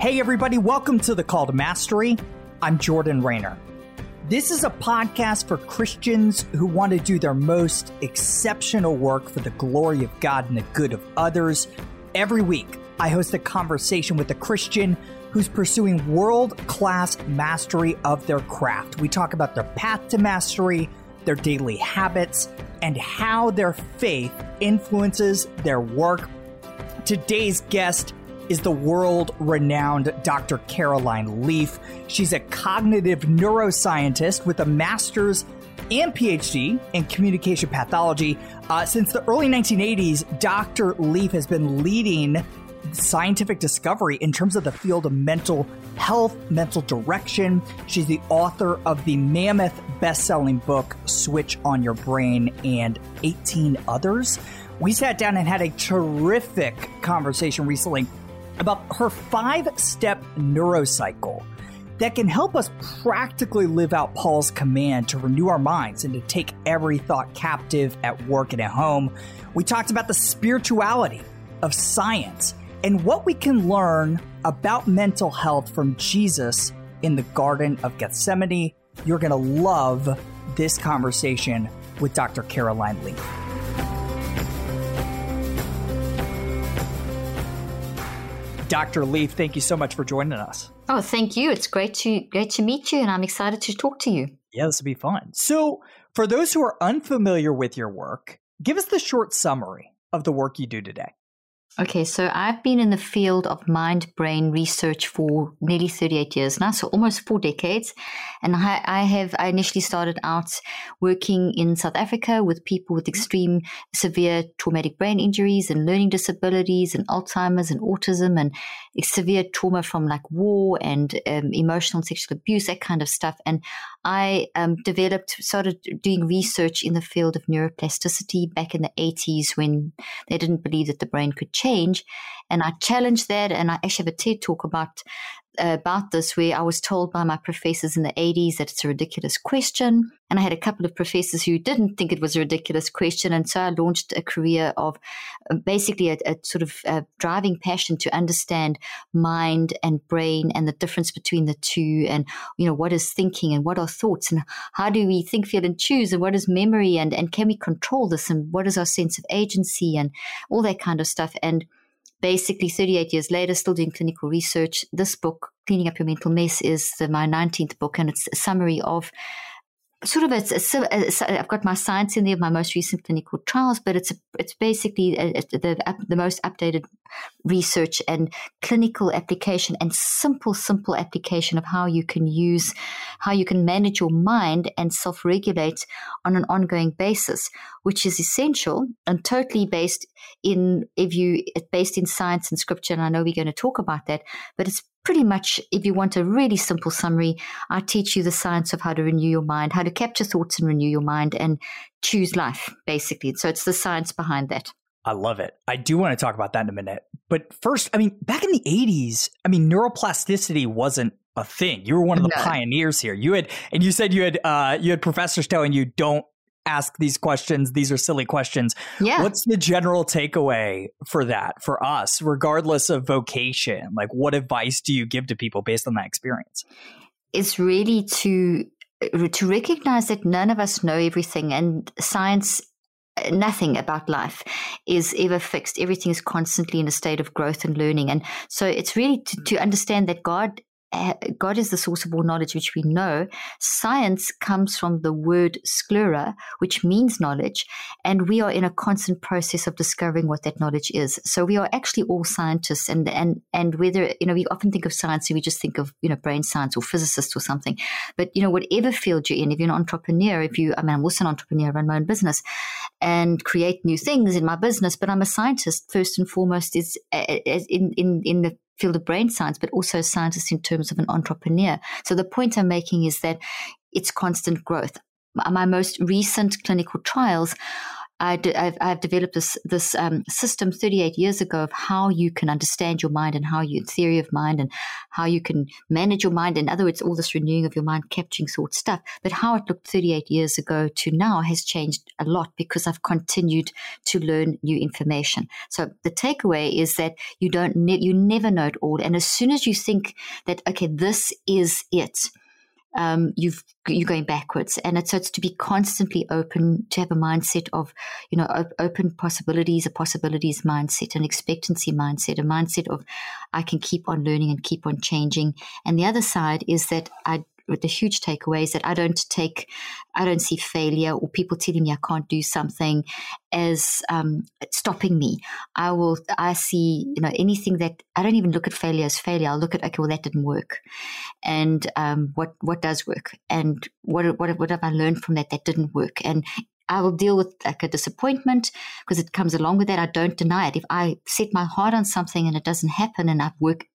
Hey, everybody, welcome to the Call to Mastery. I'm Jordan Raynor. This is a podcast for Christians who want to do their most exceptional work for the glory of God and the good of others. Every week, I host a conversation with a Christian who's pursuing world class mastery of their craft. We talk about their path to mastery, their daily habits, and how their faith influences their work. Today's guest is the world renowned Dr. Caroline Leaf. She's a cognitive neuroscientist with a master's and PhD in communication pathology. Uh, since the early 1980s, Dr. Leaf has been leading scientific discovery in terms of the field of mental health, mental direction. She's the author of the mammoth best selling book, Switch on Your Brain, and 18 others. We sat down and had a terrific conversation recently about her five step neurocycle that can help us practically live out Paul's command to renew our minds and to take every thought captive at work and at home. We talked about the spirituality of science and what we can learn about mental health from Jesus in the Garden of Gethsemane. You're going to love this conversation with Dr. Caroline Leaf. Dr. Leaf, thank you so much for joining us. Oh, thank you. It's great to great to meet you and I'm excited to talk to you. Yeah, this will be fun. So, for those who are unfamiliar with your work, give us the short summary of the work you do today. Okay, so I've been in the field of mind brain research for nearly 38 years now, so almost four decades. And I, I, have, I initially started out working in South Africa with people with extreme severe traumatic brain injuries and learning disabilities and Alzheimer's and autism and severe trauma from like war and um, emotional and sexual abuse, that kind of stuff. And I um, developed, started doing research in the field of neuroplasticity back in the 80s when they didn't believe that the brain could change change. And I challenge that, and I actually have a TED talk about about this where I was told by my professors in the 80s that it's a ridiculous question. And I had a couple of professors who didn't think it was a ridiculous question. And so I launched a career of uh, basically a, a sort of a driving passion to understand mind and brain and the difference between the two and, you know, what is thinking and what are thoughts and how do we think, feel, and choose and what is memory and, and can we control this and what is our sense of agency and all that kind of stuff. And basically 38 years later, still doing clinical research. This book, Cleaning Up Your Mental Mess, is the, my 19th book, and it's a summary of sort of it's, it's, I've got my science in there of my most recent clinical trials, but it's it's basically a, a, the the most updated research and clinical application and simple simple application of how you can use how you can manage your mind and self regulate on an ongoing basis, which is essential and totally based in if you based in science and scripture. And I know we're going to talk about that, but it's pretty much, if you want a really simple summary, I teach you the science of how to renew your mind, how to capture thoughts and renew your mind and choose life, basically. So it's the science behind that. I love it. I do want to talk about that in a minute. But first, I mean, back in the 80s, I mean, neuroplasticity wasn't a thing. You were one of the no. pioneers here. You had, and you said you had, uh, you had professors telling you don't ask these questions. These are silly questions. Yeah. What's the general takeaway for that for us, regardless of vocation? Like, what advice do you give to people based on that experience? It's really to uh, to recognize that none of us know everything, and science uh, nothing about life is ever fixed. Everything is constantly in a state of growth and learning. And so it's really to, to mm. understand that God God is the source of all knowledge, which we know. Science comes from the word sclera, which means knowledge, and we are in a constant process of discovering what that knowledge is. So we are actually all scientists, and and and whether you know we often think of science and we just think of you know brain science or physicists or something, but you know whatever field you're in, if you're an entrepreneur, if you I mean I'm also an entrepreneur, I run my own business, and create new things in my business, but I'm a scientist first and foremost. Is in in in the field of brain science, but also scientist in terms of an entrepreneur. So the point I'm making is that it's constant growth. My most recent clinical trials I have I've developed this this um, system 38 years ago of how you can understand your mind and how you theory of mind and how you can manage your mind. In other words, all this renewing of your mind, capturing sort stuff. But how it looked 38 years ago to now has changed a lot because I've continued to learn new information. So the takeaway is that you don't ne- you never know it all, and as soon as you think that okay, this is it um, you've you're going backwards. And it's, so it's to be constantly open, to have a mindset of, you know, op- open possibilities, a possibilities mindset, an expectancy mindset, a mindset of I can keep on learning and keep on changing. And the other side is that I the huge takeaway is that I don't take, I don't see failure or people telling me I can't do something as um, stopping me. I will, I see, you know, anything that I don't even look at failure as failure. I'll look at, okay, well, that didn't work. And um, what, what does work? And what, what, what have I learned from that that didn't work? And I will deal with like a disappointment because it comes along with that. I don't deny it. If I set my heart on something and it doesn't happen and I've worked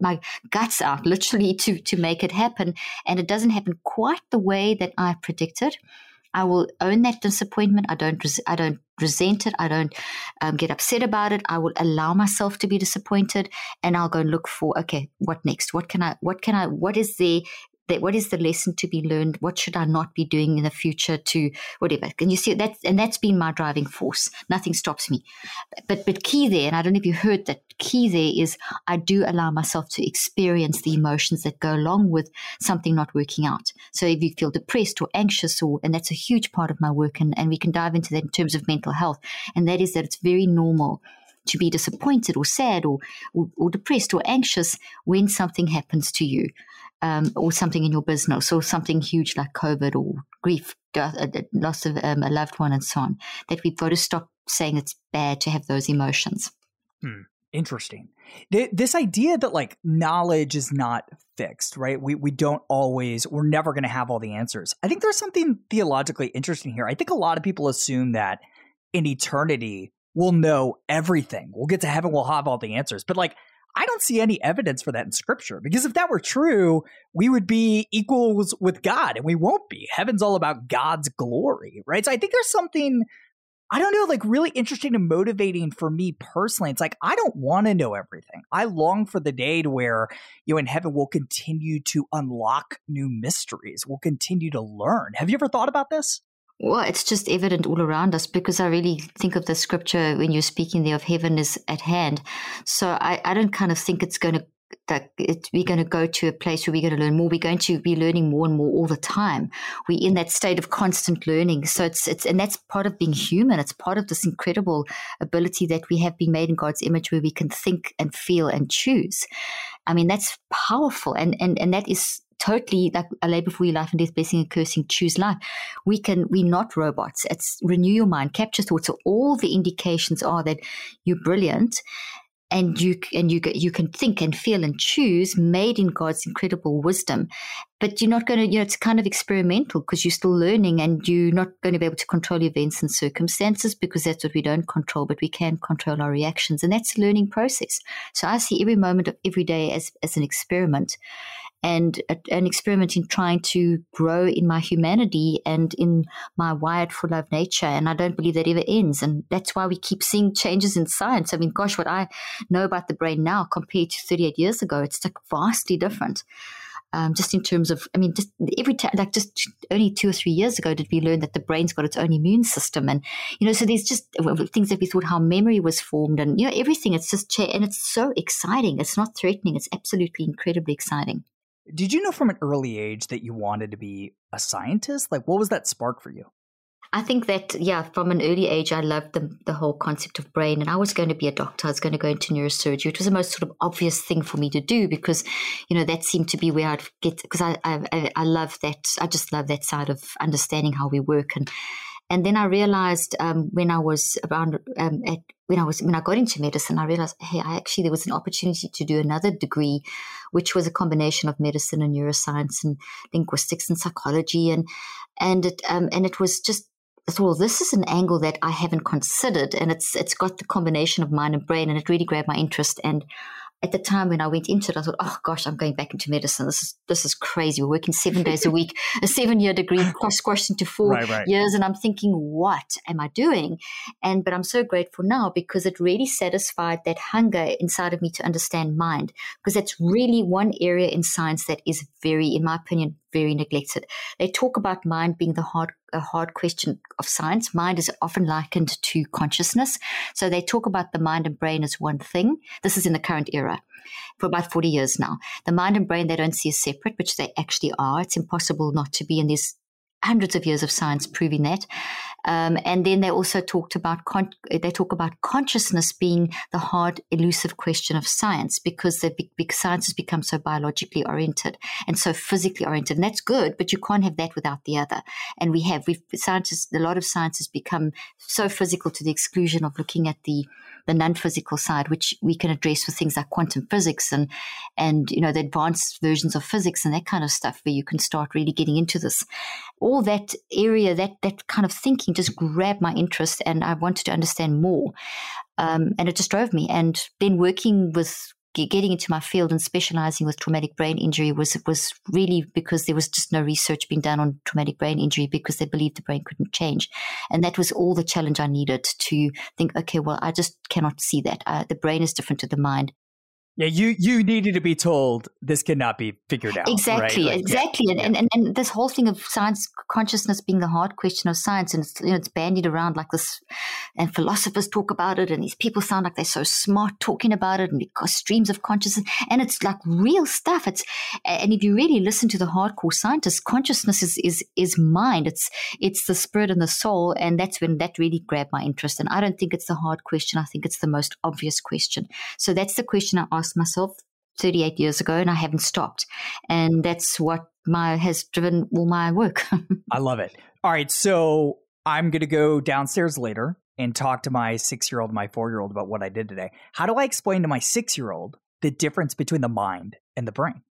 my guts out literally to to make it happen. And it doesn't happen quite the way that i predicted. I will own that disappointment. I don't res- i don't resent it. I don't um, get upset about it. I will allow myself to be disappointed and i'll go and look for okay what next? What can i what can i what is there that what is the lesson to be learned? What should I not be doing in the future to whatever? Can you see that? And that's been my driving force. Nothing stops me. But but key there, and I don't know if you heard that key there is I do allow myself to experience the emotions that go along with something not working out. So if you feel depressed or anxious or and that's a huge part of my work and, and we can dive into that in terms of mental health. And that is that it's very normal to be disappointed or sad or, or, or, depressed or anxious when something happens to you um, or something in your business or something huge like COVID or grief, death, uh, loss of um, a loved one, and so on, that we've got to stop saying it's bad to have those emotions. Hmm. Interesting. This idea that like knowledge is not fixed, right? We we don't always, we're never going to have all the answers. I think there's something theologically interesting here. I think a lot of people assume that in eternity we'll know everything. We'll get to heaven, we'll have all the answers. But like I don't see any evidence for that in scripture because if that were true, we would be equals with God and we won't be. Heaven's all about God's glory, right? So I think there's something, I don't know, like really interesting and motivating for me personally. It's like, I don't want to know everything. I long for the day to where, you know, in heaven we'll continue to unlock new mysteries. We'll continue to learn. Have you ever thought about this? Well, it's just evident all around us because I really think of the scripture when you're speaking there of heaven is at hand. So I, I don't kind of think it's going to that it, we're going to go to a place where we're going to learn more. We're going to be learning more and more all the time. We're in that state of constant learning. So it's it's and that's part of being human. It's part of this incredible ability that we have been made in God's image, where we can think and feel and choose. I mean, that's powerful, and and and that is totally like a lay before your life and death, blessing and cursing, choose life. We can, we're not robots. It's renew your mind, capture thoughts. So all the indications are that you're brilliant and you and you you can think and feel and choose made in God's incredible wisdom but you're not going to you know it's kind of experimental because you're still learning and you're not going to be able to control events and circumstances because that's what we don't control but we can control our reactions and that's a learning process so I see every moment of every day as as an experiment and an experiment in trying to grow in my humanity and in my wired for love nature. And I don't believe that ever ends. And that's why we keep seeing changes in science. I mean, gosh, what I know about the brain now compared to 38 years ago, it's like vastly different. Um, just in terms of, I mean, just every time, like just only two or three years ago did we learn that the brain's got its own immune system, and you know, so there's just things that we thought how memory was formed, and you know, everything. It's just and it's so exciting. It's not threatening. It's absolutely incredibly exciting. Did you know from an early age that you wanted to be a scientist? Like, what was that spark for you? I think that yeah, from an early age, I loved the the whole concept of brain, and I was going to be a doctor. I was going to go into neurosurgery. It was the most sort of obvious thing for me to do because, you know, that seemed to be where I'd get because I I, I love that. I just love that side of understanding how we work and. And then I realized um, when I was around um, at when I was when I got into medicine, I realized, hey, I actually there was an opportunity to do another degree, which was a combination of medicine and neuroscience and linguistics and psychology, and and it um, and it was just well, this is an angle that I haven't considered, and it's it's got the combination of mind and brain, and it really grabbed my interest. And at the time when I went into it, I thought, oh gosh, I'm going back into medicine. This is this is crazy. We're working seven days a week, a seven year degree cross squashed into four right, right. years, and I'm thinking, what am I doing? And but I'm so grateful now because it really satisfied that hunger inside of me to understand mind, because that's really one area in science that is very, in my opinion, very neglected. They talk about mind being the hard a hard question of science. Mind is often likened to consciousness. So they talk about the mind and brain as one thing. This is in the current era for about 40 years now. The mind and brain they don't see as separate, which they actually are. It's impossible not to be, and there's hundreds of years of science proving that. Um, and then they also talked about con- they talk about consciousness being the hard, elusive question of science because the big, science has become so biologically oriented and so physically oriented, and that's good. But you can't have that without the other. And we have we've scientists a lot of science has become so physical to the exclusion of looking at the the non-physical side, which we can address with things like quantum physics and and you know the advanced versions of physics and that kind of stuff, where you can start really getting into this. All that area, that that kind of thinking, just grabbed my interest, and I wanted to understand more. Um, and it just drove me. And then working with getting into my field and specializing with traumatic brain injury was was really because there was just no research being done on traumatic brain injury because they believed the brain couldn't change, and that was all the challenge I needed to think. Okay, well, I just cannot see that. Uh, the brain is different to the mind. Yeah, you you needed to be told this cannot be figured out. Exactly, right? like, exactly, yeah, and, yeah. and and this whole thing of science consciousness being the hard question of science, and it's you know it's bandied around like this, and philosophers talk about it, and these people sound like they're so smart talking about it, and because streams of consciousness, and it's like real stuff. It's and if you really listen to the hardcore scientists, consciousness is is is mind. It's it's the spirit and the soul, and that's when that really grabbed my interest. And I don't think it's the hard question. I think it's the most obvious question. So that's the question I asked myself 38 years ago and I haven't stopped. And that's what my has driven all my work. I love it. All right, so I'm going to go downstairs later and talk to my 6-year-old and my 4-year-old about what I did today. How do I explain to my 6-year-old the difference between the mind and the brain?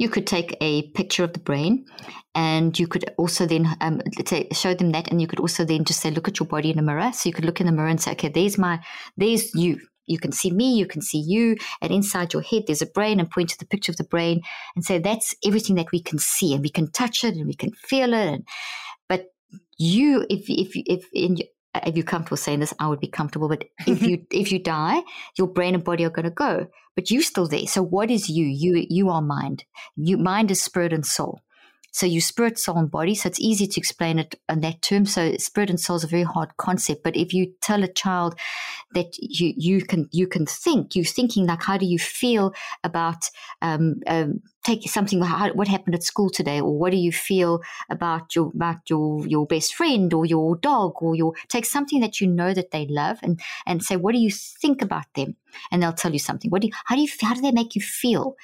you could take a picture of the brain and you could also then um, say show them that and you could also then just say look at your body in a mirror so you could look in the mirror and say okay there's my there's you you can see me, you can see you, and inside your head there's a brain, and point to the picture of the brain and say that's everything that we can see, and we can touch it, and we can feel it. And, but you, if if if in if you're comfortable saying this, I would be comfortable. But if you if you die, your brain and body are going to go, but you're still there. So what is you? You you are mind. You mind is spirit and soul. So you spirit, soul, and body. So it's easy to explain it in that term. So spirit and soul is a very hard concept. But if you tell a child that you you can you can think, you're thinking like, how do you feel about um, um, take something how, what happened at school today? or what do you feel about your about your your best friend or your dog? or your take something that you know that they love and and say what do you think about them? And they'll tell you something. What do you, how do you how do they make you feel?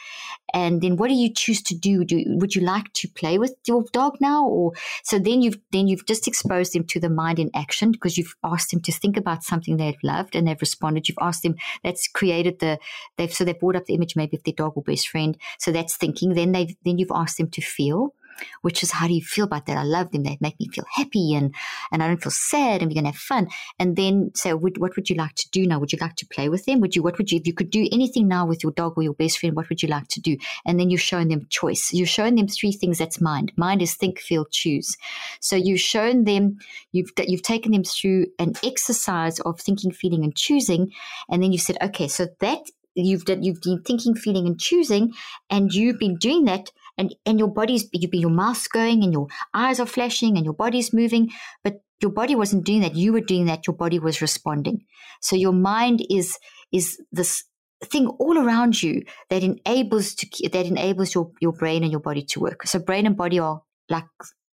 And then what do you choose to do? Do would you like to play with your dog now? or so then you've then you've just exposed them to the mind in action because you've asked them to think about something they've loved and they've responded. You've asked them that's created the they've so they've brought up the image maybe of their dog or best friend. So that's thinking, then they then you've asked them to feel, which is how do you feel about that? I love them. They make me feel happy and and I don't feel sad and we're gonna have fun. And then say, what would you like to do now? Would you like to play with them? Would you what would you if you could do anything now with your dog or your best friend, what would you like to do? And then you're showing them choice. You're showing them three things that's mind. Mind is think, feel, choose. So you've shown them you've you've taken them through an exercise of thinking, feeling, and choosing, and then you said, okay, so that you've done, you've been thinking, feeling, and choosing, and you've been doing that, and and your body's you've been your mouth's going, and your eyes are flashing, and your body's moving, but your body wasn't doing that. You were doing that. Your body was responding. So your mind is is this thing all around you that enables to that enables your your brain and your body to work. So brain and body are like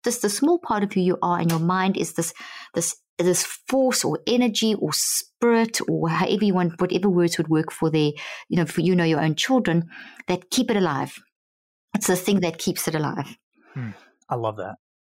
just the small part of who you are, and your mind is this this this force or energy or spirit or however you want, whatever words would work for the, you know, for you know your own children that keep it alive. It's the thing that keeps it alive. Hmm. I love that.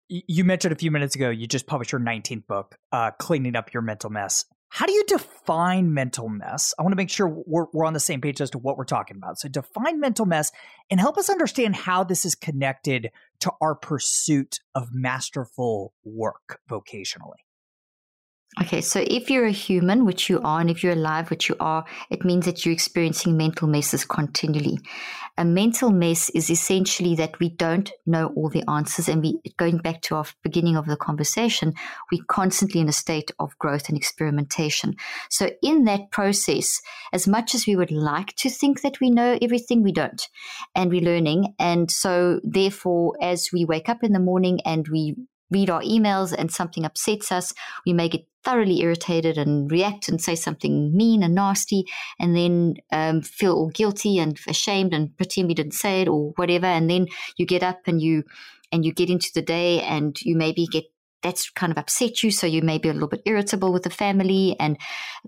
You mentioned a few minutes ago you just published your 19th book, uh, Cleaning Up Your Mental Mess. How do you define mental mess? I want to make sure we're, we're on the same page as to what we're talking about. So, define mental mess and help us understand how this is connected to our pursuit of masterful work vocationally. Okay, so if you're a human, which you are, and if you're alive, which you are, it means that you're experiencing mental messes continually. A mental mess is essentially that we don't know all the answers, and we, going back to our beginning of the conversation, we're constantly in a state of growth and experimentation. So, in that process, as much as we would like to think that we know everything, we don't, and we're learning. And so, therefore, as we wake up in the morning and we read our emails and something upsets us, we may get thoroughly irritated and react and say something mean and nasty, and then um, feel all guilty and ashamed and pretend we didn't say it or whatever. And then you get up and you and you get into the day and you maybe get that's kind of upset you, so you may be a little bit irritable with the family, and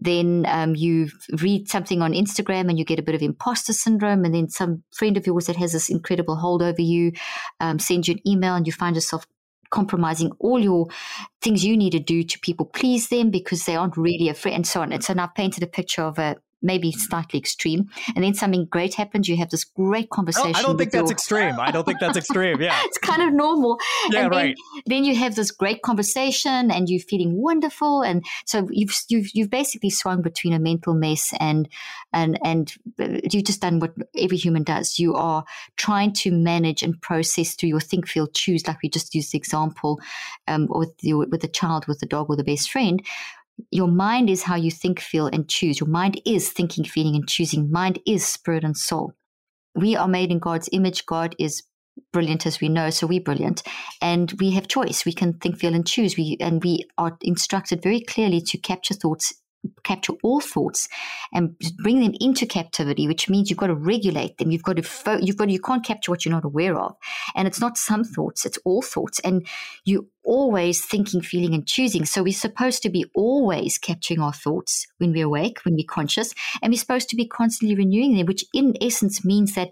then um, you read something on Instagram and you get a bit of imposter syndrome, and then some friend of yours that has this incredible hold over you um, sends you an email, and you find yourself compromising all your things you need to do to people please them because they aren't really afraid and so on. And so now I've painted a picture of a maybe slightly extreme, and then something great happens. You have this great conversation. I don't think that's your... extreme. I don't think that's extreme. Yeah, it's kind of normal. Yeah, and then, right. Then you have this great conversation, and you're feeling wonderful, and so you've you've you've basically swung between a mental mess and and and you've just done what every human does. You are trying to manage and process through your think, feel, choose. Like we just used the example um, with your, with the child, with the dog, with the best friend your mind is how you think, feel, and choose. Your mind is thinking, feeling, and choosing. Mind is spirit and soul. We are made in God's image. God is brilliant as we know, so we're brilliant. And we have choice. We can think, feel, and choose. We and we are instructed very clearly to capture thoughts capture all thoughts and bring them into captivity, which means you've got to regulate them. You've got to, fo- you've got to, you can't capture what you're not aware of. And it's not some thoughts, it's all thoughts. And you always thinking, feeling, and choosing. So we're supposed to be always capturing our thoughts when we're awake, when we're conscious, and we're supposed to be constantly renewing them, which in essence means that,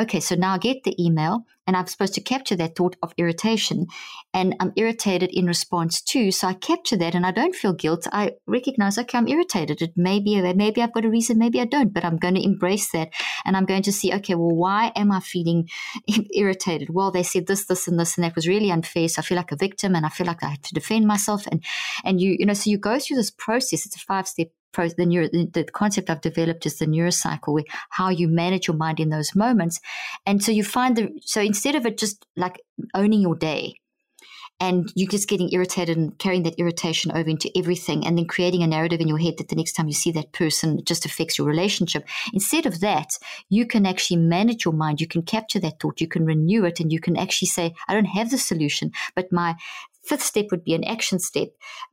okay, so now I get the email and I'm supposed to capture that thought of irritation. And I'm irritated in response to. So I capture that and I don't feel guilt. I recognize, okay, I'm irritated. It may be, maybe I've got a reason, maybe I don't, but I'm going to embrace that. And I'm going to see, okay, well, why am I feeling irritated? Well, they said this, this, and this, and that was really unfair. So I feel like a victim and I feel like I have to defend myself. And, and you, you know, so you go through this process. It's a five step the, neuro, the, the, concept I've developed is the neurocycle, where how you manage your mind in those moments. And so you find the so instead of it just like owning your day, and you're just getting irritated and carrying that irritation over into everything and then creating a narrative in your head that the next time you see that person it just affects your relationship instead of that you can actually manage your mind you can capture that thought you can renew it and you can actually say i don't have the solution but my fifth step would be an action step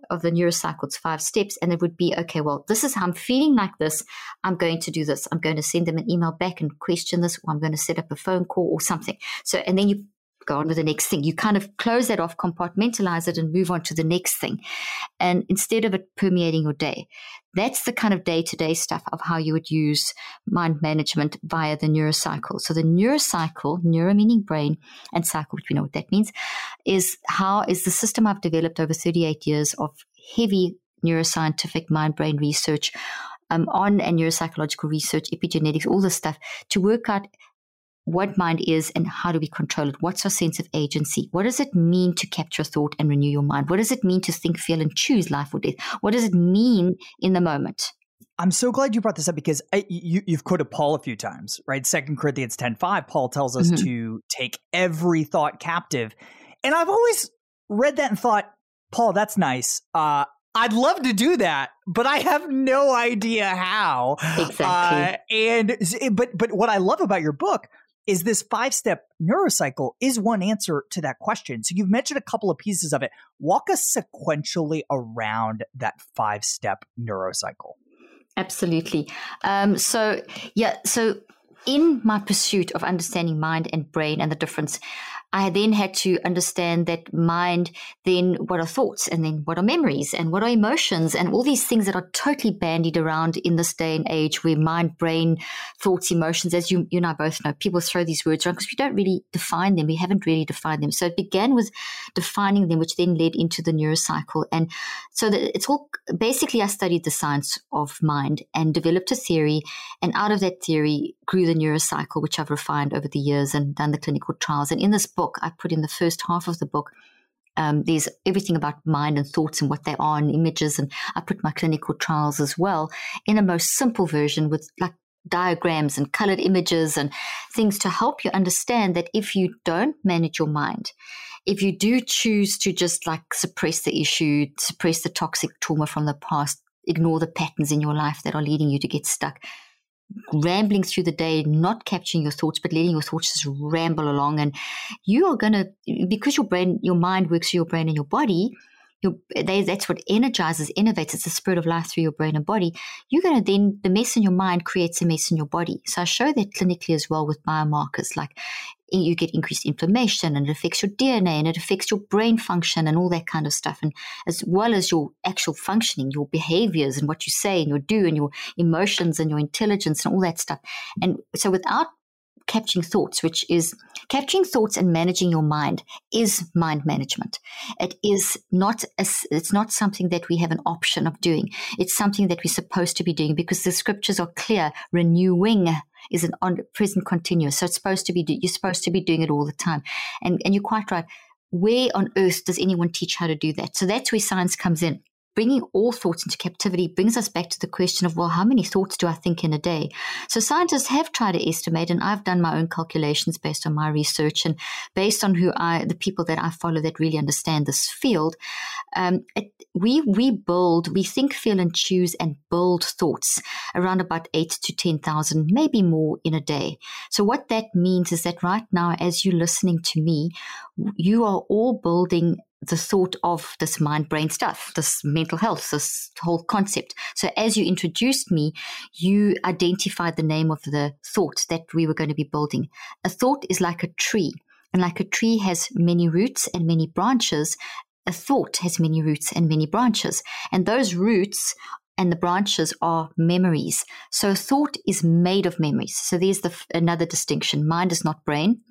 of the neurocycle's five steps. And it would be, okay, well, this is how I'm feeling like this. I'm going to do this. I'm going to send them an email back and question this, or I'm going to set up a phone call or something. So, and then you go on with the next thing. You kind of close that off, compartmentalize it, and move on to the next thing. And instead of it permeating your day, that's the kind of day to day stuff of how you would use mind management via the neurocycle. So the neurocycle, neuro meaning brain, and cycle, which we know what that means, is how is the system I've developed over 38 years of heavy neuroscientific mind brain research um, on and neuropsychological research, epigenetics, all this stuff to work out what mind is and how do we control it? What's our sense of agency? What does it mean to capture thought and renew your mind? What does it mean to think, feel, and choose life or death? What does it mean in the moment? I'm so glad you brought this up because I, you, have quoted Paul a few times, right? Second Corinthians 10 5, Paul tells us mm-hmm. to take every thought captive. And I've always read that and thought, Paul, that's nice. Uh, I'd love to do that, but I have no idea how. Exactly. Uh, and but but what I love about your book is this five step neurocycle is one answer to that question. So you've mentioned a couple of pieces of it. Walk us sequentially around that five step neurocycle. Absolutely. Um, so, yeah, so in my pursuit of understanding mind and brain and the difference, I then had to understand that mind, then what are thoughts, and then what are memories, and what are emotions, and all these things that are totally bandied around in this day and age where mind, brain, thoughts, emotions, as you, you and I both know, people throw these words around because we don't really define them. We haven't really defined them. So it began with defining them, which then led into the neurocycle. And so that it's all basically, I studied the science of mind and developed a theory. And out of that theory grew the neurocycle, which I've refined over the years and done the clinical trials. And in this book, book, I put in the first half of the book, um, there's everything about mind and thoughts and what they are and images. And I put my clinical trials as well in a most simple version with like diagrams and colored images and things to help you understand that if you don't manage your mind, if you do choose to just like suppress the issue, suppress the toxic trauma from the past, ignore the patterns in your life that are leading you to get stuck, rambling through the day, not capturing your thoughts, but letting your thoughts just ramble along. And you are going to, because your brain, your mind works through your brain and your body, your, they, that's what energizes, innovates. It's the spirit of life through your brain and body. You're going to then, the mess in your mind creates a mess in your body. So I show that clinically as well with biomarkers. Like eh, you get increased inflammation and it affects your DNA and it affects your brain function and all that kind of stuff. And as well as your actual functioning, your behaviors and what you say and you do and your emotions and your intelligence and all that stuff. And so without capturing thoughts, which is capturing thoughts and managing your mind is mind management. It is not a, it's not something that we have an option of doing. It's something that we're supposed to be doing because the scriptures are clear, renewing is an on present continuous. So it's supposed to be you're supposed to be doing it all the time. And and you're quite right. Where on earth does anyone teach how to do that? So that's where science comes in bringing all thoughts into captivity brings us back to the question of, well, how many thoughts do I think in a day? So scientists have tried to estimate, and I've done my own calculations based on my research and based on who I, the people that I follow that really understand this field. Um, it, we, we build, we think, feel, and choose and build thoughts around about eight to 10,000, maybe more in a day. So what that means is that right now, as you're listening to me, you are all building the thought of this mind brain stuff, this mental health, this whole concept. So as you introduced me, you identified the name of the thought that we were going to be building. A thought is like a tree. And like a tree has many roots and many branches, a thought has many roots and many branches. And those roots and the branches are memories. So thought is made of memories. So there's the, another distinction. Mind is not brain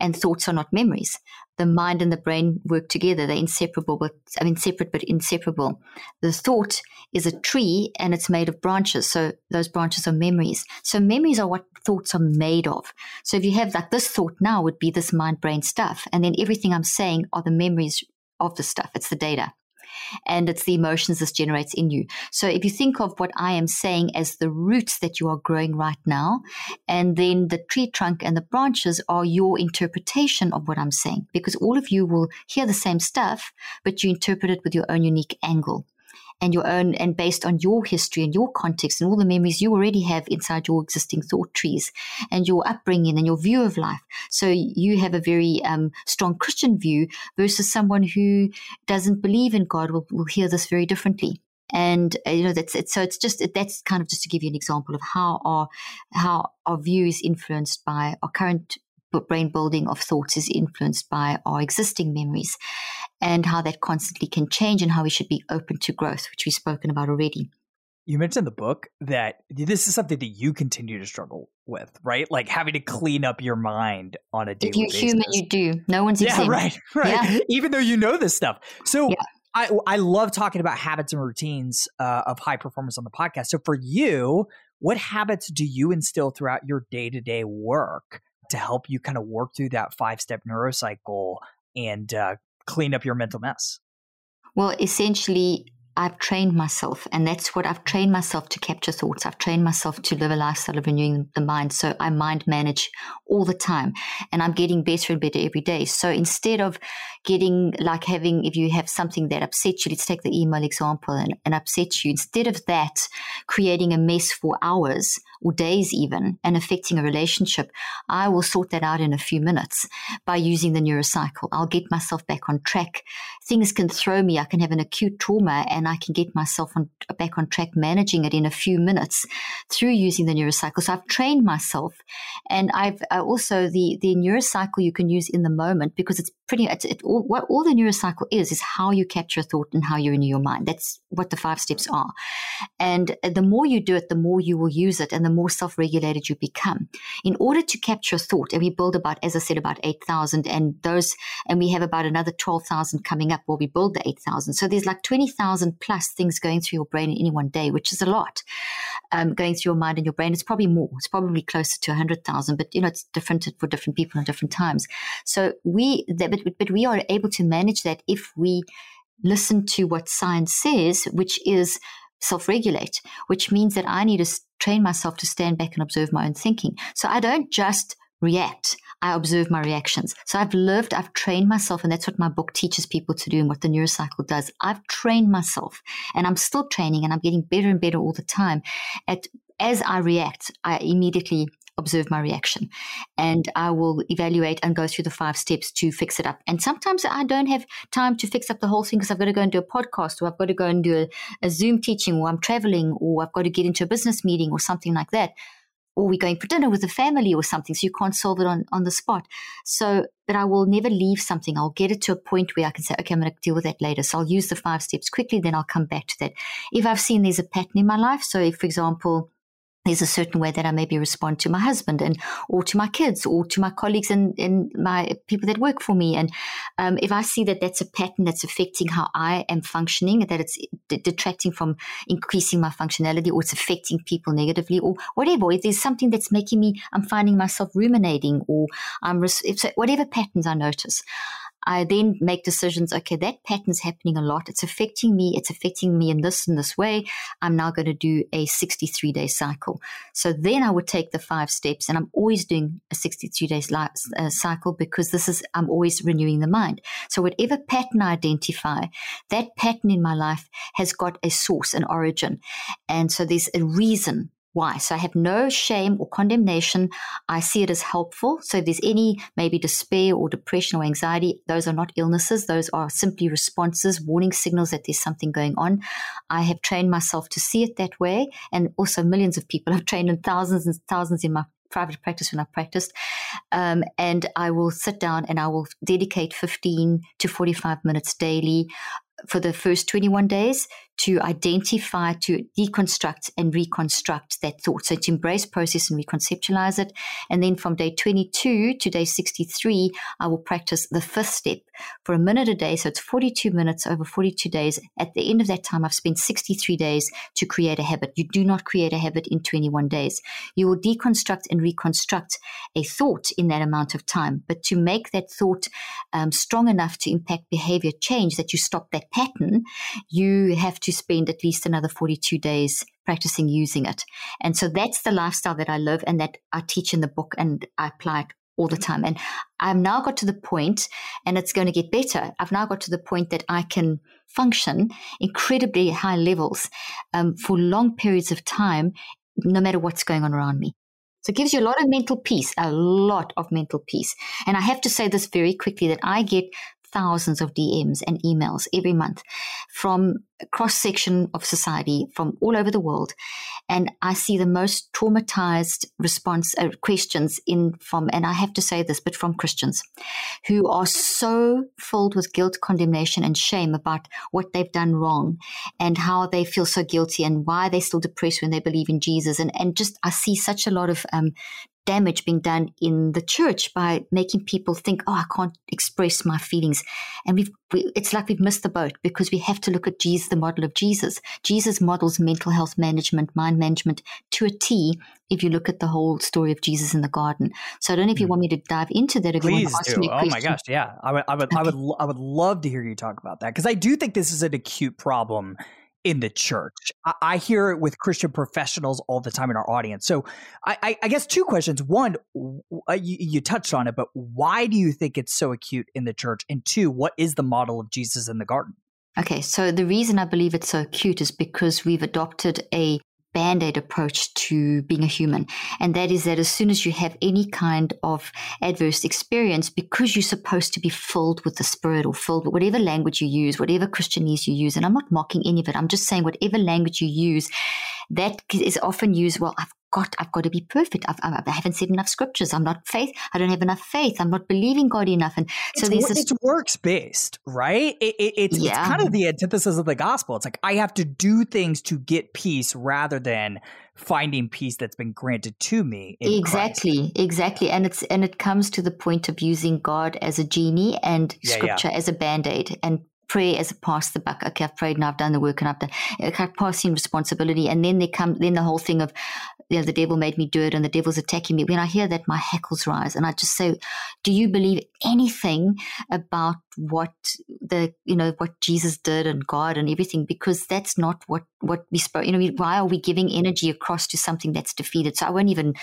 and thoughts are not memories. The mind and the brain work together. They're inseparable, but I mean separate but inseparable. The thought is a tree and it's made of branches. So those branches are memories. So memories are what thoughts are made of. So if you have like this thought now would be this mind brain stuff. And then everything I'm saying are the memories of the stuff. It's the data and it's the emotions this generates in you. So if you think of what I am saying as the roots that you are growing right now, and then the tree trunk and the branches are your interpretation of what I'm saying, because all of you will hear the same stuff, but you interpret it with your own unique angle and your own and based on your history and your context and all the memories you already have inside your existing thought trees and your upbringing and your view of life. So you have a very um, strong Christian view versus someone who doesn't believe in God will, will hear this very differently and uh, you know that's it. so it's just that's kind of just to give you an example of how our how our view is influenced by our current brain building of thoughts is influenced by our existing memories and how that constantly can change and how we should be open to growth, which we've spoken about already. You mentioned in the book that this is something that you continue to struggle with, right? Like having to clean up your mind on a daily basis. if you're basis. human, you do. No one's yeah, right, right. Yeah. Even though you know this stuff. So yeah. I I love talking about habits and routines uh, of high performance on the podcast. So for you, what habits do you instill throughout your day to day work to help you kind of work through that five step neurocycle and uh, clean up your mental mess? Well, essentially, I've trained myself, and that's what I've trained myself to capture thoughts. I've trained myself to live a lifestyle of renewing the mind. So I mind manage all the time, and I'm getting better and better every day. So instead of getting like having, if you have something that upsets you, let's take the email example and, and upsets you, instead of that creating a mess for hours or days even and affecting a relationship, I will sort that out in a few minutes by using the neurocycle. I'll get myself back on track. Things can throw me. I can have an acute trauma and I can get myself on, back on track managing it in a few minutes through using the neurocycle. So I've trained myself and I've uh, also the, the neurocycle you can use in the moment because it's pretty, it's, it, all, what all the neurocycle is, is how you capture a thought and how you renew your mind. That's what the five steps are. And the more you do it, the more you will use it and the more self regulated you become. In order to capture thought, and we build about, as I said, about 8,000 and those, and we have about another 12,000 coming up while we build the 8,000. So there's like 20,000 plus things going through your brain in any one day, which is a lot um, going through your mind and your brain. It's probably more. It's probably closer to 100,000, but you know, it's different for different people at different times. So we, but, but we are able to manage that if we listen to what science says, which is self regulate, which means that I need to train myself to stand back and observe my own thinking. So I don't just react. I observe my reactions. So I've lived, I've trained myself, and that's what my book teaches people to do and what the neurocycle does. I've trained myself and I'm still training and I'm getting better and better all the time at as I react, I immediately observe my reaction and I will evaluate and go through the five steps to fix it up. And sometimes I don't have time to fix up the whole thing because I've got to go and do a podcast or I've got to go and do a, a Zoom teaching or I'm traveling or I've got to get into a business meeting or something like that. Or we're going for dinner with the family or something, so you can't solve it on, on the spot. So, but I will never leave something. I'll get it to a point where I can say, okay, I'm going to deal with that later. So I'll use the five steps quickly, then I'll come back to that. If I've seen there's a pattern in my life, so if, for example, there's a certain way that I maybe respond to my husband and or to my kids or to my colleagues and, and my people that work for me. And um, if I see that that's a pattern that's affecting how I am functioning, that it's d- detracting from increasing my functionality or it's affecting people negatively or whatever, if there's something that's making me, I'm finding myself ruminating or I'm, res- if, whatever patterns I notice, I then make decisions. Okay, that pattern's happening a lot. It's affecting me. It's affecting me in this and this way. I'm now going to do a 63 day cycle. So then I would take the five steps, and I'm always doing a 63 days uh, cycle because this is I'm always renewing the mind. So whatever pattern I identify, that pattern in my life has got a source, an origin, and so there's a reason why. So I have no shame or condemnation. I see it as helpful. So if there's any maybe despair or depression or anxiety, those are not illnesses. Those are simply responses, warning signals that there's something going on. I have trained myself to see it that way. And also millions of people have trained in thousands and thousands in my private practice when I practiced. Um, and I will sit down and I will dedicate 15 to 45 minutes daily for the first 21 days to identify, to deconstruct and reconstruct that thought. So to embrace, process, and reconceptualize it. And then from day 22 to day 63, I will practice the fifth step for a minute a day. So it's 42 minutes over 42 days. At the end of that time, I've spent 63 days to create a habit. You do not create a habit in 21 days. You will deconstruct and reconstruct a thought in that amount of time. But to make that thought um, strong enough to impact behavior change that you stop that pattern, you have to spend at least another 42 days practicing using it. And so that's the lifestyle that I live and that I teach in the book and I apply it all the time. And I've now got to the point, and it's going to get better. I've now got to the point that I can function incredibly high levels um, for long periods of time, no matter what's going on around me. So it gives you a lot of mental peace, a lot of mental peace. And I have to say this very quickly that I get thousands of DMs and emails every month from cross section of society from all over the world. And I see the most traumatized response uh, questions in from, and I have to say this, but from Christians who are so filled with guilt, condemnation, and shame about what they've done wrong and how they feel so guilty and why they're still depressed when they believe in Jesus. And, and just, I see such a lot of um, damage being done in the church by making people think, oh, I can't express my feelings. And we've, we, it's like we've missed the boat because we have to look at Jesus, the model of Jesus. Jesus models mental health management, mind management to a T if you look at the whole story of Jesus in the garden. So I don't know if you mm. want me to dive into that. If Please do. oh my gosh, yeah, I would, I would, okay. I would, I would love to hear you talk about that because I do think this is an acute problem in the church. I, I, hear it with Christian professionals all the time in our audience. So I, I, I guess two questions. One, uh, you, you, touched on it, but why do you think it's so acute in the church? And two, what is the model of Jesus in the garden? Okay, so the reason I believe it's so acute is because we've adopted a band aid approach to being a human. And that is that as soon as you have any kind of adverse experience, because you're supposed to be filled with the Spirit or filled with whatever language you use, whatever Christianese you use, and I'm not mocking any of it, I'm just saying whatever language you use, that is often used, well, I've got, I've got to be perfect. I've, I haven't said enough scriptures. I'm not faith. I don't have enough faith. I'm not believing God enough. And so it's, there's this. It's works based, right? It, it, it's, yeah. it's kind of the antithesis of the gospel. It's like I have to do things to get peace rather than finding peace that's been granted to me. exactly, Christ. exactly. And it's and it comes to the point of using God as a genie and yeah, scripture yeah. as a band aid and prayer as a pass the buck. Okay, I've prayed and I've done the work and I've done okay, passing responsibility. And then they come then the whole thing of you know, the devil made me do it and the devil's attacking me. When I hear that, my hackles rise. And I just say, do you believe anything about what the, you know, what Jesus did and God and everything? Because that's not what, what we spoke, you know, why are we giving energy across to something that's defeated? So I won't even,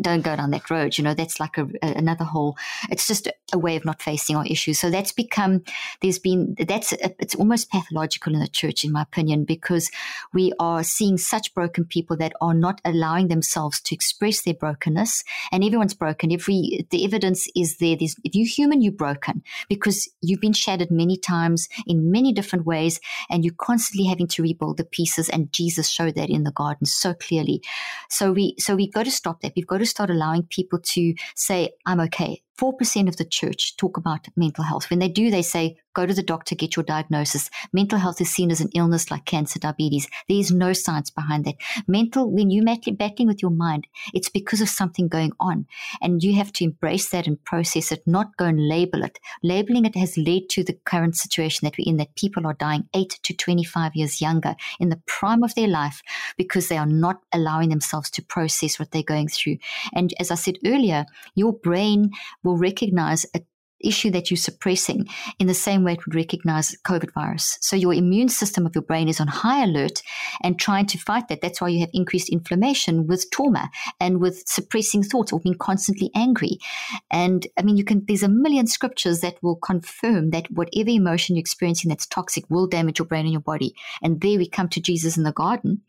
don't go down that road. You know, that's like a, a, another whole, it's just a way of not facing our issues. So that's become, there's been, that's, it's almost pathological in the church, in my opinion, because we are seeing such broken people that are not allowing themselves to express their brokenness. And everyone's broken. Every the evidence is there. There's, if you're human, you're broken because you've been shattered many times in many different ways, and you're constantly having to rebuild the pieces. And Jesus showed that in the garden so clearly. So we so we've got to stop that. We've got to start allowing people to say, "I'm okay." 4% of the church talk about mental health. When they do, they say, go to the doctor, get your diagnosis. Mental health is seen as an illness like cancer, diabetes. There is no science behind that. Mental, when you're battling with your mind, it's because of something going on. And you have to embrace that and process it, not go and label it. Labeling it has led to the current situation that we're in, that people are dying 8 to 25 years younger in the prime of their life because they are not allowing themselves to process what they're going through. And as I said earlier, your brain will recognize a issue that you're suppressing in the same way it would recognize COVID virus. So your immune system of your brain is on high alert and trying to fight that. That's why you have increased inflammation with trauma and with suppressing thoughts or being constantly angry. And I mean, you can, there's a million scriptures that will confirm that whatever emotion you're experiencing that's toxic will damage your brain and your body. And there we come to Jesus in the garden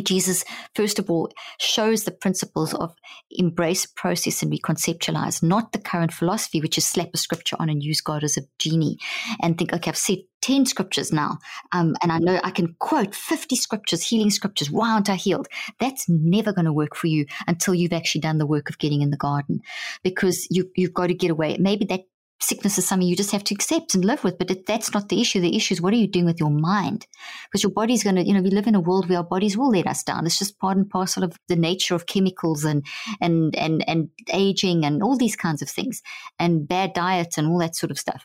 Jesus, first of all, shows the principles of embrace, process, and reconceptualize, not the current philosophy, which is slap a scripture on and use God as a genie and think, okay, I've said 10 scriptures now, um, and I know I can quote 50 scriptures, healing scriptures. Why aren't I healed? That's never going to work for you until you've actually done the work of getting in the garden because you, you've got to get away. Maybe that sickness is something you just have to accept and live with. But it, that's not the issue. The issue is what are you doing with your mind? Because your body's going to, you know, we live in a world where our bodies will let us down. It's just part and parcel of the nature of chemicals and and and and aging and all these kinds of things and bad diet and all that sort of stuff.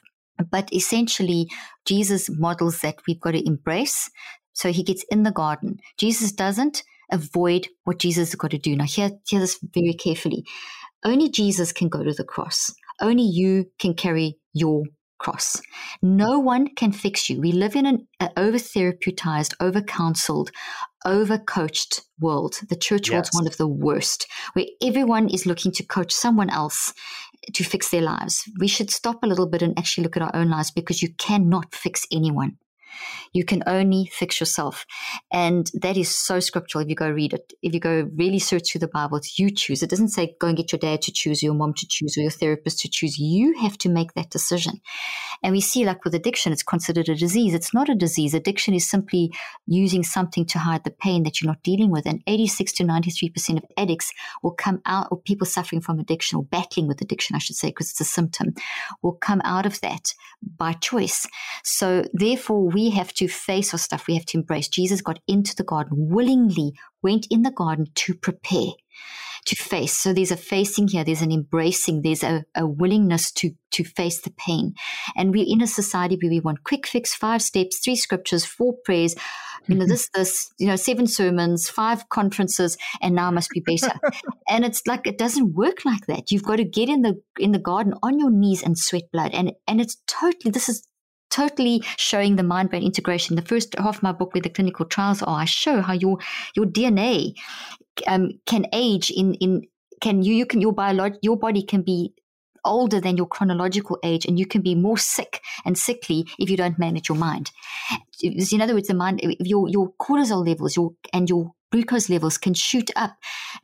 But essentially, Jesus models that we've got to embrace. So he gets in the garden. Jesus doesn't avoid what Jesus has got to do. Now, hear, hear this very carefully. Only Jesus can go to the cross. Only you can carry your cross. No one can fix you. We live in an over therapeutized, over counseled, over coached world. The church yes. world's one of the worst, where everyone is looking to coach someone else to fix their lives. We should stop a little bit and actually look at our own lives because you cannot fix anyone. You can only fix yourself. And that is so scriptural if you go read it. If you go really search through the Bible, it's you choose. It doesn't say go and get your dad to choose, or your mom to choose, or your therapist to choose. You have to make that decision. And we see, like with addiction, it's considered a disease. It's not a disease. Addiction is simply using something to hide the pain that you're not dealing with. And 86 to 93% of addicts will come out, or people suffering from addiction, or battling with addiction, I should say, because it's a symptom, will come out of that by choice. So therefore, we have to face our stuff. We have to embrace. Jesus got into the garden willingly, went in the garden to prepare, to face. So there's a facing here, there's an embracing, there's a, a willingness to, to face the pain. And we're in a society where we want quick fix, five steps, three scriptures, four prayers, you know, mm-hmm. this, this, you know, seven sermons, five conferences, and now I must be better. and it's like, it doesn't work like that. You've got to get in the, in the garden on your knees and sweat blood. And, and it's totally, this is totally showing the mind brain integration. The first half of my book, where the clinical trials are, I show how your your DNA um, can age in in can you you can your biolog- your body can be older than your chronological age and you can be more sick and sickly if you don't manage your mind in other words the mind your your cortisol levels your and your glucose levels can shoot up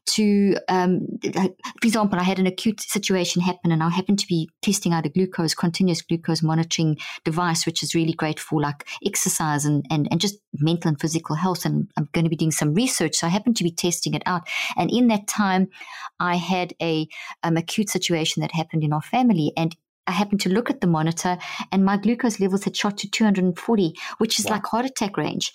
to, um, for example, I had an acute situation happen and I happened to be testing out a glucose, continuous glucose monitoring device, which is really great for like exercise and, and, and just mental and physical health. And I'm going to be doing some research. So I happened to be testing it out. And in that time, I had a um, acute situation that happened in our family. And I happened to look at the monitor and my glucose levels had shot to 240, which is wow. like heart attack range.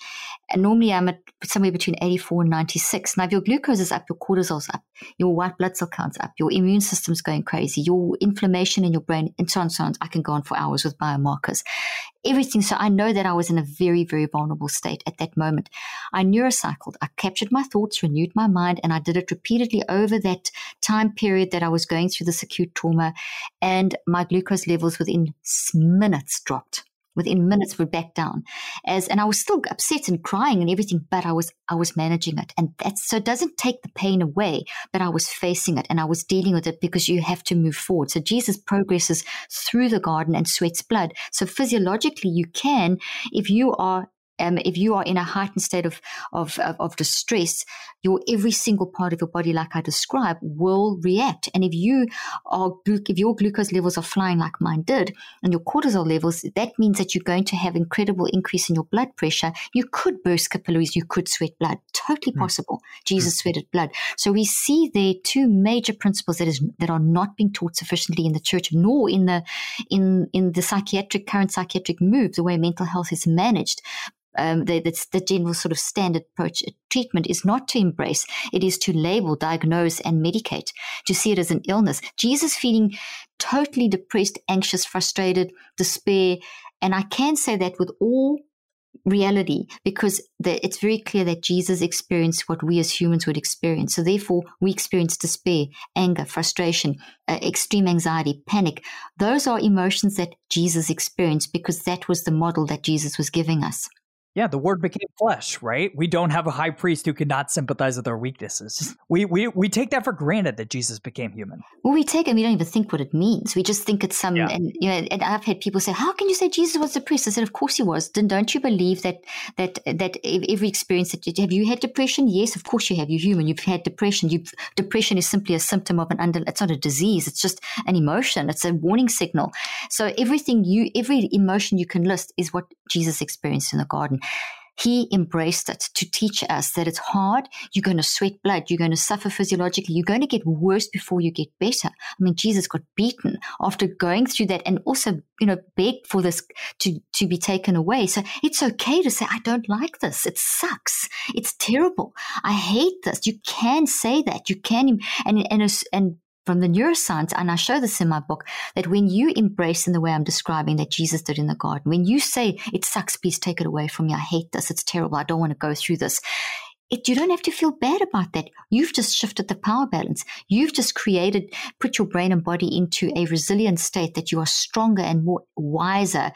And normally I'm at somewhere between 84 and 96. Now, if your glucose is up, your cortisol's up, your white blood cell count's up, your immune system's going crazy, your inflammation in your brain, and so on and so on. I can go on for hours with biomarkers. Everything. So I know that I was in a very, very vulnerable state at that moment. I neurocycled. I captured my thoughts, renewed my mind, and I did it repeatedly over that time period that I was going through this acute trauma. And my glucose levels within minutes dropped within minutes we're back down. As and i was still upset and crying and everything but i was i was managing it. And that's so it doesn't take the pain away but i was facing it and i was dealing with it because you have to move forward. So jesus progresses through the garden and sweats blood. So physiologically you can if you are um, if you are in a heightened state of, of, of, of, distress, your every single part of your body, like I described, will react. And if you are, if your glucose levels are flying like mine did, and your cortisol levels, that means that you're going to have incredible increase in your blood pressure. You could burst capillaries, you could sweat blood. Totally mm. possible. Jesus mm. sweated blood. So we see there two major principles that is that are not being taught sufficiently in the church, nor in the in in the psychiatric current psychiatric move, the way mental health is managed um, the, the, the, general sort of standard approach uh, treatment is not to embrace, it is to label, diagnose, and medicate, to see it as an illness. Jesus feeling totally depressed, anxious, frustrated, despair. And I can say that with all reality because the, it's very clear that Jesus experienced what we as humans would experience. So therefore, we experience despair, anger, frustration, uh, extreme anxiety, panic. Those are emotions that Jesus experienced because that was the model that Jesus was giving us. Yeah, the word became flesh, right? We don't have a high priest who could not sympathize with our weaknesses. We we we take that for granted that Jesus became human. Well, we take it, we don't even think what it means. We just think it's some yeah. and you know, and I've had people say, How can you say Jesus was a priest? I said, Of course he was. Then don't you believe that that that every experience that you have you had depression? Yes, of course you have. You're human. You've had depression. You depression is simply a symptom of an under it's not a disease, it's just an emotion. It's a warning signal. So everything you every emotion you can list is what Jesus experienced in the garden. He embraced it to teach us that it's hard. You're going to sweat blood. You're going to suffer physiologically. You're going to get worse before you get better. I mean, Jesus got beaten after going through that and also, you know, begged for this to, to be taken away. So it's okay to say, I don't like this. It sucks. It's terrible. I hate this. You can say that. You can, and, and, and from the neuroscience, and I show this in my book, that when you embrace in the way I'm describing that Jesus did in the garden, when you say, it sucks, please take it away from me, I hate this, it's terrible, I don't want to go through this, it, you don't have to feel bad about that. You've just shifted the power balance. You've just created, put your brain and body into a resilient state that you are stronger and more wiser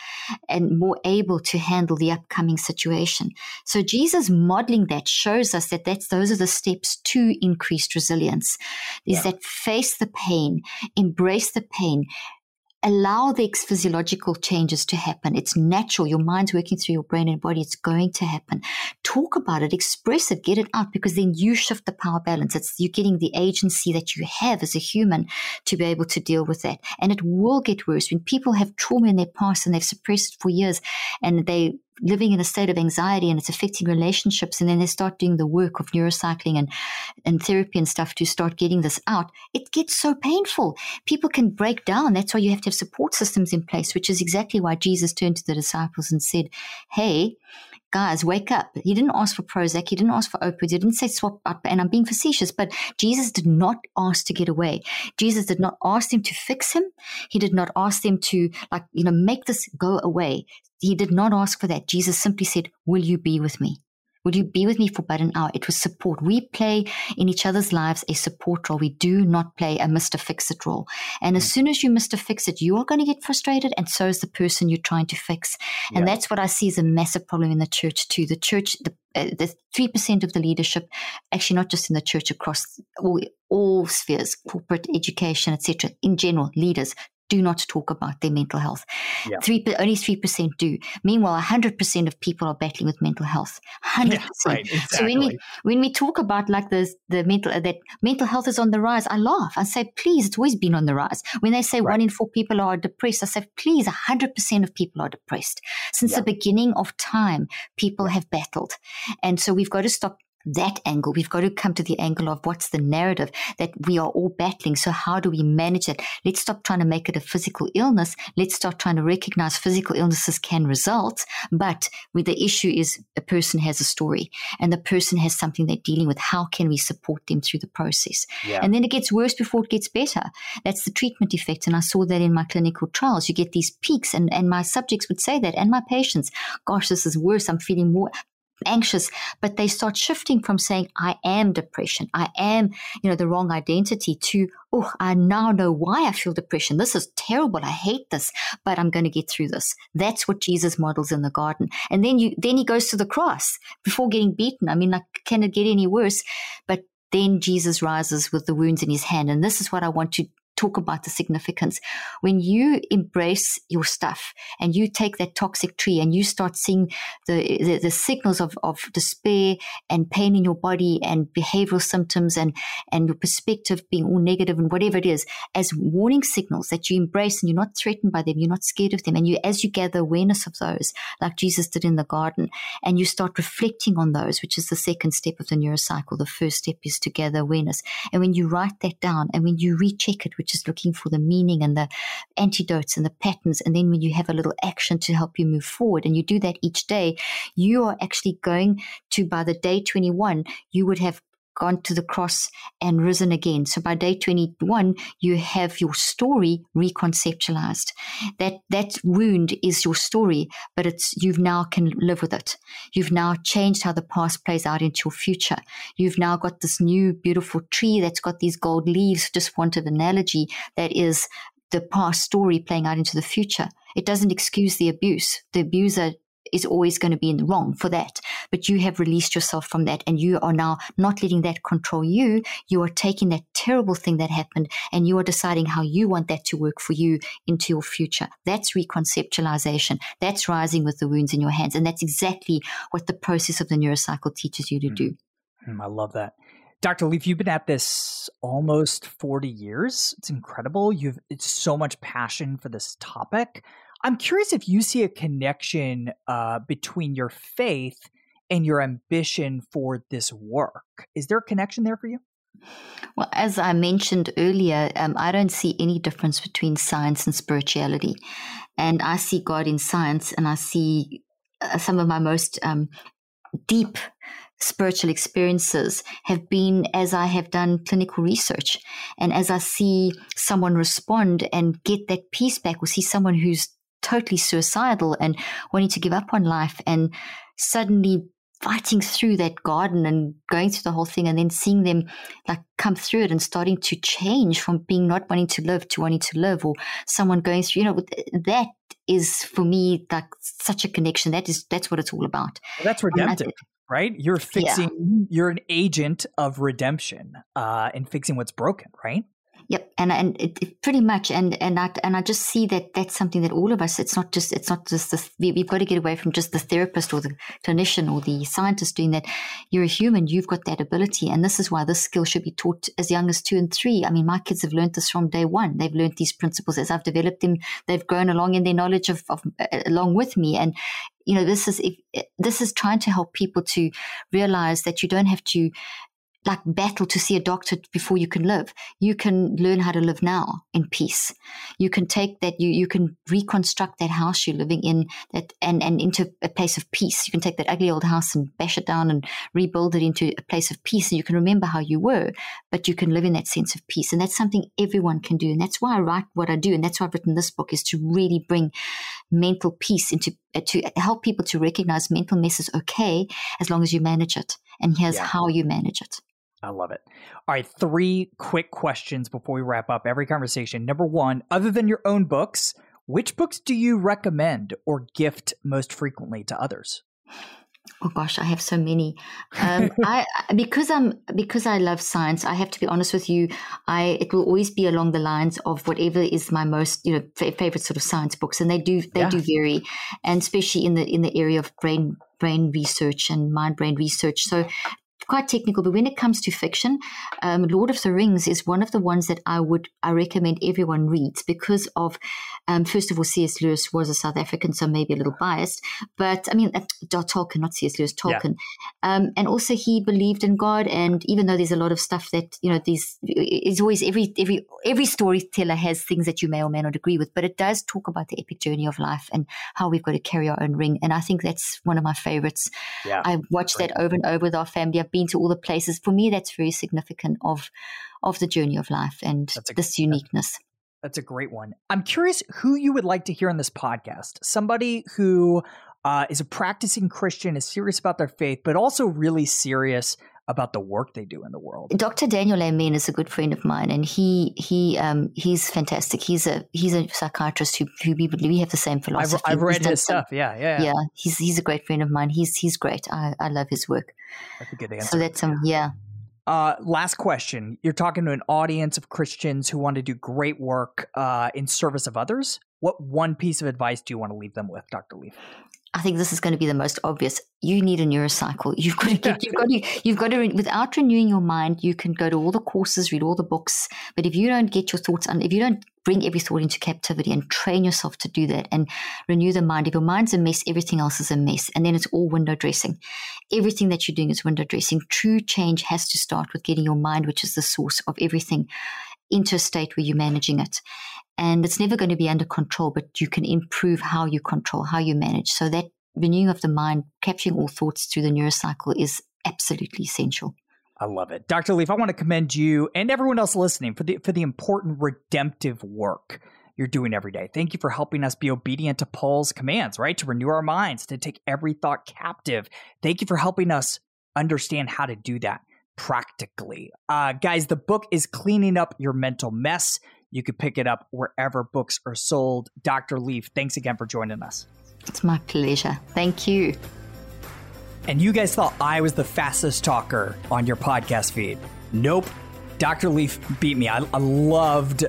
and more able to handle the upcoming situation. So Jesus modeling that shows us that that's, those are the steps to increased resilience is yeah. that face the pain, embrace the pain, allow the physiological changes to happen. It's natural. Your mind's working through your brain and body. It's going to happen. Talk about it, express it, get it out because then you shift the power balance. It's you're getting the agency that you have as a human to be able to deal with that. And it will get worse when people have trauma in their past and they've suppressed it for years and they living in a state of anxiety and it's affecting relationships and then they start doing the work of neurocycling and, and therapy and stuff to start getting this out, it gets so painful. People can break down. That's why you have to have support systems in place, which is exactly why Jesus turned to the disciples and said, Hey, guys, wake up. He didn't ask for Prozac. He didn't ask for opioids. He didn't say swap up. And I'm being facetious, but Jesus did not ask to get away. Jesus did not ask them to fix him. He did not ask them to, like, you know, make this go away. He did not ask for that. Jesus simply said, Will you be with me? Will you be with me for but an hour? It was support. We play in each other's lives a support role. We do not play a Mr. Fix It role. And as mm. soon as you Mr. Fix It, you are going to get frustrated, and so is the person you're trying to fix. And yeah. that's what I see as a massive problem in the church, too. The church, the uh, the three percent of the leadership, actually not just in the church, across all all spheres, corporate, education, etc. In general, leaders do not talk about their mental health. Yeah. Three, only 3% do. Meanwhile, 100% of people are battling with mental health. 100%. Yeah, right, exactly. So when we, when we talk about like the, the mental, uh, that mental health is on the rise, I laugh. I say, please, it's always been on the rise. When they say right. one in four people are depressed, I say, please, 100% of people are depressed. Since yeah. the beginning of time, people have battled. And so we've got to stop that angle. We've got to come to the angle of what's the narrative that we are all battling. So how do we manage it? Let's stop trying to make it a physical illness. Let's start trying to recognize physical illnesses can result, but where the issue is a person has a story and the person has something they're dealing with. How can we support them through the process? Yeah. And then it gets worse before it gets better. That's the treatment effect. And I saw that in my clinical trials. You get these peaks and, and my subjects would say that and my patients, gosh, this is worse. I'm feeling more anxious, but they start shifting from saying, I am depression. I am, you know, the wrong identity to, oh, I now know why I feel depression. This is terrible. I hate this, but I'm going to get through this. That's what Jesus models in the garden. And then you, then he goes to the cross before getting beaten. I mean, like, can it get any worse? But then Jesus rises with the wounds in his hand. And this is what I want to talk about the significance. When you embrace your stuff and you take that toxic tree and you start seeing the, the, the, signals of, of despair and pain in your body and behavioral symptoms and, and your perspective being all negative and whatever it is as warning signals that you embrace and you're not threatened by them, you're not scared of them. And you, as you gather awareness of those, like Jesus did in the garden, and you start reflecting on those, which is the second step of the neurocycle. The first step is to gather awareness. And when you write that down and when you recheck it, is looking for the meaning and the antidotes and the patterns. And then when you have a little action to help you move forward and you do that each day, you are actually going to, by the day 21, you would have gone to the cross and risen again. So by day 21, you have your story reconceptualized. That, that wound is your story, but it's, you've now can live with it. You've now changed how the past plays out into your future. You've now got this new beautiful tree that's got these gold leaves, just wanted analogy that is the past story playing out into the future. It doesn't excuse the abuse. The abuser is always going to be in the wrong for that. But you have released yourself from that and you are now not letting that control you. You are taking that terrible thing that happened and you are deciding how you want that to work for you into your future. That's reconceptualization. That's rising with the wounds in your hands. And that's exactly what the process of the neurocycle teaches you to mm. do. Mm, I love that. Dr. Leaf, you've been at this almost 40 years. It's incredible. You've it's so much passion for this topic. I'm curious if you see a connection uh, between your faith and your ambition for this work. Is there a connection there for you? Well, as I mentioned earlier, um, I don't see any difference between science and spirituality. And I see God in science, and I see uh, some of my most um, deep spiritual experiences have been as I have done clinical research. And as I see someone respond and get that peace back, or see someone who's totally suicidal and wanting to give up on life and suddenly fighting through that garden and going through the whole thing and then seeing them like come through it and starting to change from being not wanting to live to wanting to live or someone going through you know that is for me like such a connection. That is that's what it's all about. Well, that's redemptive right? You're fixing yeah. you're an agent of redemption uh and fixing what's broken right Yep, and and it, it pretty much, and and I and I just see that that's something that all of us. It's not just it's not just this. We, have got to get away from just the therapist or the clinician or the scientist doing that. You're a human. You've got that ability, and this is why this skill should be taught as young as two and three. I mean, my kids have learned this from day one. They've learned these principles as I've developed them. They've grown along in their knowledge of, of uh, along with me, and you know this is if, this is trying to help people to realize that you don't have to like battle to see a doctor before you can live. You can learn how to live now in peace. You can take that you you can reconstruct that house you're living in that and and into a place of peace. You can take that ugly old house and bash it down and rebuild it into a place of peace. And you can remember how you were, but you can live in that sense of peace. And that's something everyone can do. And that's why I write what I do. And that's why I've written this book is to really bring mental peace into uh, to help people to recognize mental mess is okay as long as you manage it. And here's yeah. how you manage it. I love it. All right, three quick questions before we wrap up every conversation. Number one, other than your own books, which books do you recommend or gift most frequently to others? Oh gosh, I have so many. Um, I because I'm because I love science. I have to be honest with you. I it will always be along the lines of whatever is my most you know favorite sort of science books, and they do they yeah. do vary, and especially in the in the area of brain brain research and mind brain research. So quite technical, but when it comes to fiction, um, Lord of the Rings is one of the ones that I would I recommend everyone reads because of um, first of all, C.S. Lewis was a South African, so maybe a little biased, but I mean uh, Tolkien, not C.S. Lewis, Tolkien, yeah. um, and also he believed in God, and even though there's a lot of stuff that you know, these it's always every every every storyteller has things that you may or may not agree with, but it does talk about the epic journey of life and how we've got to carry our own ring, and I think that's one of my favorites. Yeah, I watched that over and over with our family. I've been to all the places. For me, that's very significant of of the journey of life and a, this uniqueness. That's a great one. I'm curious who you would like to hear on this podcast. Somebody who uh, is a practicing Christian, is serious about their faith, but also really serious about the work they do in the world. Dr. Daniel Amen is a good friend of mine, and he he um, he's fantastic. He's a he's a psychiatrist who, who we we have the same philosophy. I've, I've read his some, stuff. Yeah, yeah, yeah. He's he's a great friend of mine. He's he's great. I, I love his work. That's a good answer. So that's um yeah. Uh, last question. You're talking to an audience of Christians who want to do great work uh, in service of others. What one piece of advice do you want to leave them with, Dr. Leaf? I think this is going to be the most obvious. You need a neurocycle. You've got to get, you've got to, you've got to, without renewing your mind, you can go to all the courses, read all the books. But if you don't get your thoughts on, if you don't bring every thought into captivity and train yourself to do that and renew the mind, if your mind's a mess, everything else is a mess. And then it's all window dressing. Everything that you're doing is window dressing. True change has to start with getting your mind, which is the source of everything, into a state where you're managing it and it's never going to be under control, but you can improve how you control, how you manage. So that renewing of the mind, capturing all thoughts through the neurocycle is absolutely essential. I love it. Dr. Leaf, I want to commend you and everyone else listening for the for the important redemptive work you're doing every day. Thank you for helping us be obedient to Paul's commands, right? To renew our minds, to take every thought captive. Thank you for helping us understand how to do that practically. Uh, guys, the book is Cleaning Up Your Mental Mess. You can pick it up wherever books are sold. Dr. Leaf, thanks again for joining us. It's my pleasure. Thank you. And you guys thought I was the fastest talker on your podcast feed. Nope. Dr. Leaf beat me. I, I loved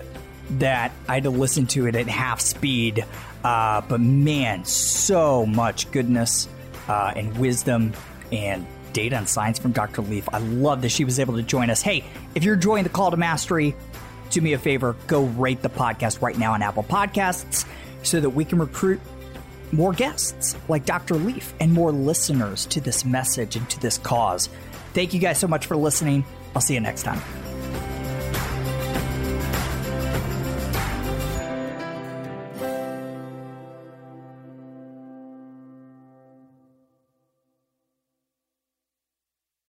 that I had to listen to it at half speed. Uh, but man, so much goodness uh, and wisdom and data and science from Dr. Leaf. I love that she was able to join us. Hey, if you're enjoying the call to mastery, do me a favor, go rate the podcast right now on Apple Podcasts so that we can recruit more guests like Dr. Leaf and more listeners to this message and to this cause. Thank you guys so much for listening. I'll see you next time.